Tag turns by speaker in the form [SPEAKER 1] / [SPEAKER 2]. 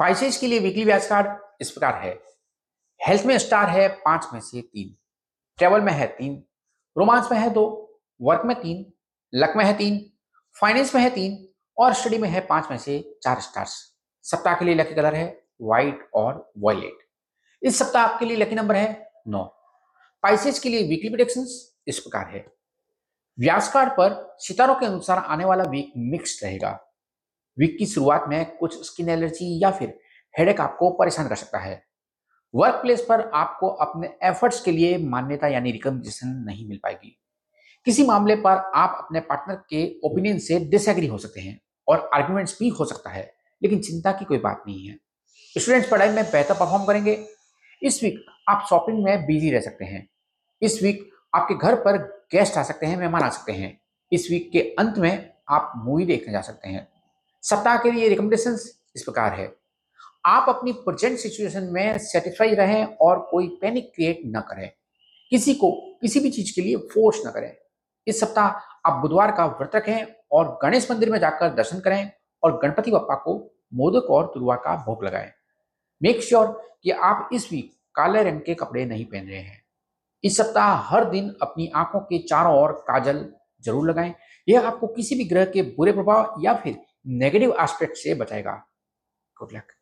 [SPEAKER 1] Pisces के लिए weekly ब्याज कार्ड इस प्रकार है। हेल्थ में स्टार है पाँच में से तीन। ट्रेवल में है तीन। रोमांस में है दो। वर्क में तीन। लक में है तीन। फाइनेंस में है तीन। और स्टडी में है पाँच में से चार स्टार्स सप्ताह के लिए लकी कलर है व्हाइट और वॉयलेट इस सप्ताह आपके लिए लकी नंबर है नौ। पाइसेज के लिए वीकली प्रोडिक्शन इस प्रकार है। व्यास कार्ड पर सितारों के अनुसार आने वाला वीक मिक्स रहेगा। वीक की शुरुआत में कुछ स्किन एलर्जी या फिर हेडेक आपको परेशान कर सकता है। वर्क प्लेस पर आपको अपने एफर्ट्स के लिए मान्यता यानी रिकमेंडेशन नहीं मिल पाएगी। किसी मामले पर आप अपने पार्टनर के ओपिनियन से डिसएग्री हो सकते हैं और आर्ग्यूमेंट्स भी हो सकता है, लेकिन चिंता की कोई बात नहीं है। स्टूडेंट्स पढ़ाई में बेहतर परफॉर्म करेंगे। इस वीक आप शॉपिंग में बिज़ी रह सकते हैं। इस वीक आपके घर पर गेस्ट आ सकते हैं, मेहमान आ सकते हैं। इस वीक के अंत में आप मूवी देखने जा सकते हैं। सप्ताह के लिए रिकमेंडेशन इस प्रकार है। आप अपनी प्रेजेंट सिचुएशन में सेटिस्फाई रहें और कोई पैनिक क्रिएट न करें। किसी को किसी भी चीज़ के लिए फोर्स न करें। इस सप्ताह आप बुधवार का व्रत रखें और गणेश मंदिर में जाकर दर्शन करें और गणपति बप्पा को मोदक और तुरुआ का भोग लगाएँ। मेक श्योर sure कि आप इस वीक काले रंग के कपड़े नहीं पहन रहे हैं। इस सप्ताह हर दिन अपनी आँखों के चारों ओर काजल ज़रूर लगाएँ। यह आपको किसी भी ग्रह के बुरे प्रभाव या फिर नेगेटिव एस्पेक्ट से बचाएगा। Good luck